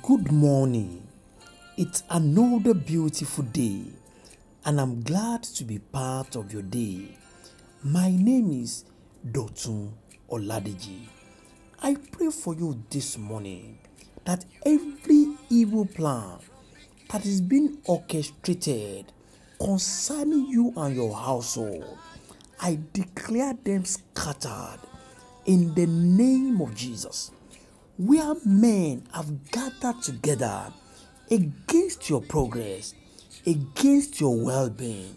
Good morning. It's another beautiful day, and I'm glad to be part of your day. My name is Dotun Oladeji. I pray for you this morning that every evil plan that is being orchestrated concerning you and your household, I declare them scattered in the name of Jesus where men have gathered together against your progress, against your well being,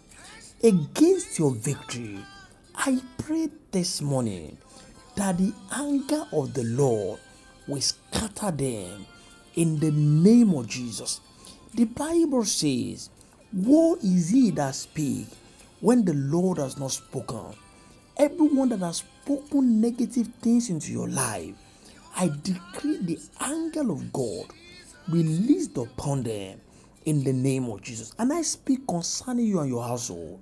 against your victory, I pray this morning that the anger of the Lord will scatter them in the name of Jesus. The Bible says, Woe is he that speak when the Lord has not spoken. Everyone that has spoken negative things into your life, I decree the angel of God released upon them in the name of Jesus. And I speak concerning you and your household.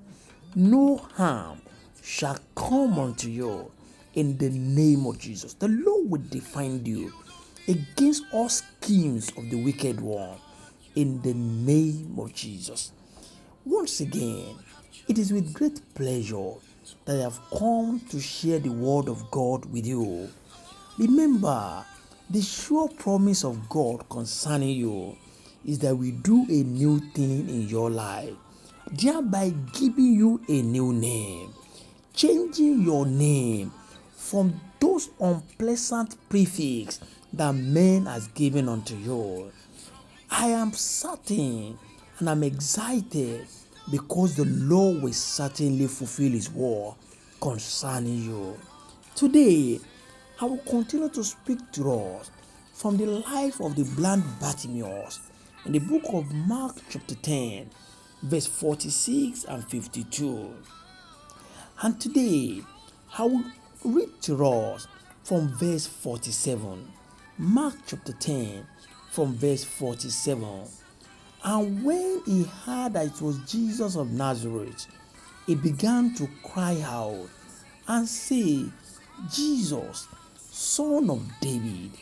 No harm shall come unto you in the name of Jesus. The Lord will defend you against all schemes of the wicked one in the name of Jesus. Once again, it is with great pleasure that I have come to share the word of God with you. Remember, the sure promise of God concerning you is that we do a new thing in your life, thereby giving you a new name, changing your name from those unpleasant prefix that man has given unto you. I am certain and I'm excited because the Lord will certainly fulfill His word concerning you. Today, I will continue to speak to us from the life of the blind Bartimaeus in the book of Mark, chapter 10, verse 46 and 52. And today, I will read to us from verse 47. Mark chapter 10, from verse 47. And when he heard that it was Jesus of Nazareth, he began to cry out and say, Jesus, Son of David,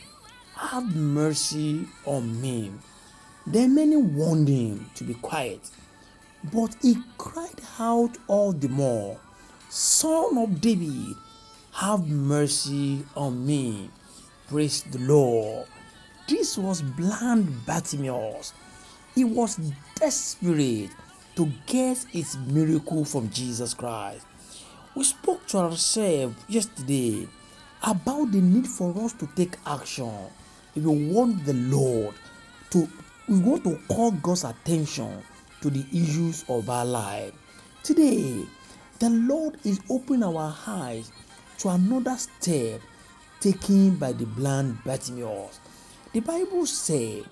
have mercy on me. Then many warned him to be quiet, but he cried out all the more, Son of David, have mercy on me. Praise the Lord. This was blind Bartimaeus. He was desperate to get his miracle from Jesus Christ. We spoke to ourselves yesterday about the need for us to take action if we want the Lord to, we want to call God's attention to the issues of our life. Today, the Lord is opening our eyes to another step taken by the blind Bartimaeus. The Bible said,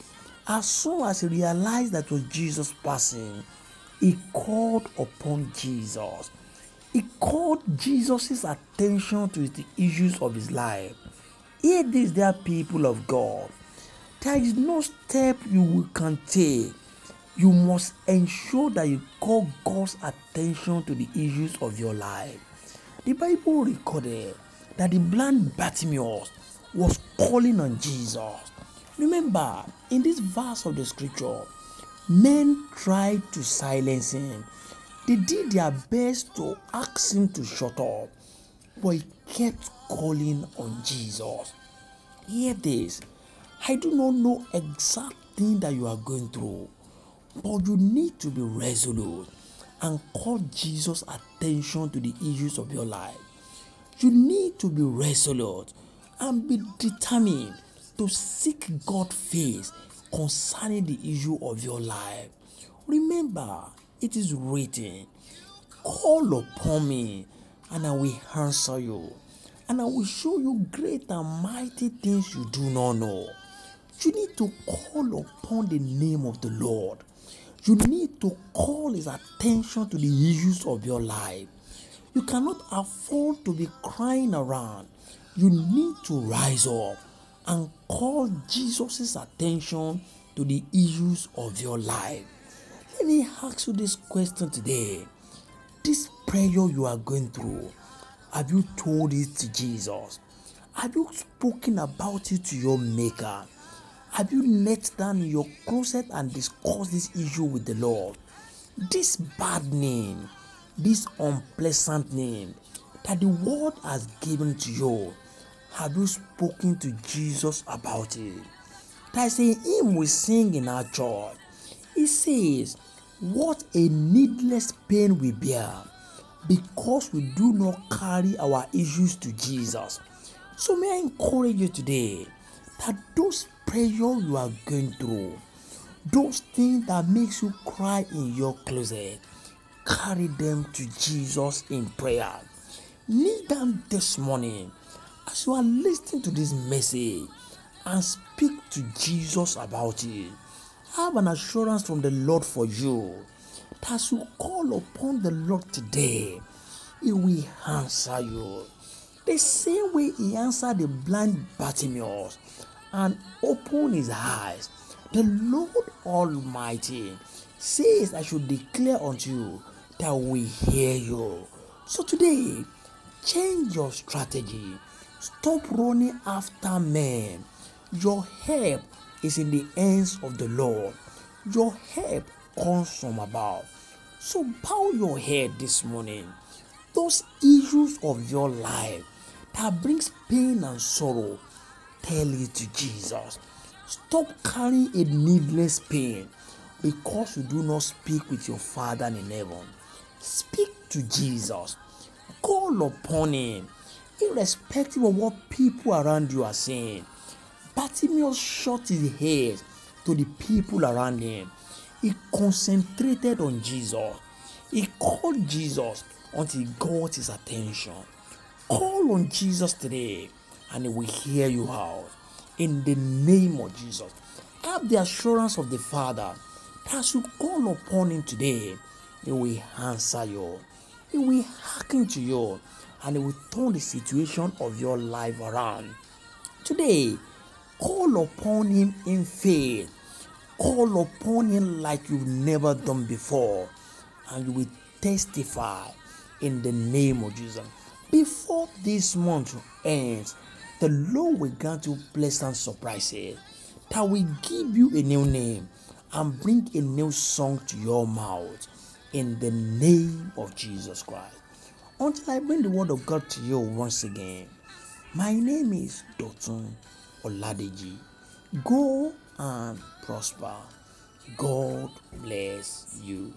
as soon as he realized that was Jesus passing, he called upon Jesus he called Jesus' attention to the issues of his life. Hear this, dear people of God. There is no step you can take. You must ensure that you call God's attention to the issues of your life. The Bible recorded that the blind Bartimaeus was calling on Jesus. Remember, in this verse of the scripture, men tried to silence him they did their best to ask him to shut up, but he kept calling on Jesus. Hear this. I do not know exact thing that you are going through, but you need to be resolute and call Jesus' attention to the issues of your life. You need to be resolute and be determined to seek God's face concerning the issue of your life. Remember, it is written, Call upon me, and I will answer you, and I will show you great and mighty things you do not know. You need to call upon the name of the Lord. You need to call his attention to the issues of your life. You cannot afford to be crying around. You need to rise up and call Jesus' attention to the issues of your life. Let me ask you this question today. This prayer you are going through, have you told it to Jesus? Have you spoken about it to your Maker? Have you knelt down in your closet and discussed this issue with the Lord? This bad name, this unpleasant name that the world has given to you, have you spoken to Jesus about it? That is a hymn we sing in our church. It says, What a needless pain we bear because we do not carry our issues to Jesus. So, may I encourage you today that those pressure you are going through, those things that makes you cry in your closet, carry them to Jesus in prayer. Kneel down this morning as you are listening to this message and speak to Jesus about it. Have an assurance from the Lord for you as you call upon the Lord today, He will answer you. The same way He answered the blind Bartimaeus and opened his eyes, the Lord Almighty says, I should declare unto you that we hear you. So today, change your strategy. Stop running after men your help is in the hands of the Lord. Your help comes from above. So bow your head this morning. Those issues of your life that brings pain and sorrow, tell it to Jesus. Stop carrying a needless pain because you do not speak with your Father in heaven. Speak to Jesus. Call upon Him, irrespective of what people around you are saying. Bartimaeus shut his ears to the people around him. He concentrated on Jesus. He called Jesus until he got his attention. Call on Jesus today and he will hear you out. In the name of Jesus. Have the assurance of the Father that you call upon him today, he will answer you. He will hearken to you and he will turn the situation of your life around. Today, Call upon Him in faith. Call upon Him like you've never done before, and you will testify in the name of Jesus. Before this month ends, the Lord will grant you pleasant surprises that will give you a new name and bring a new song to your mouth in the name of Jesus Christ. Until I bring the word of God to you once again, my name is Dotun Oladeji. Go and prosper. God bless you.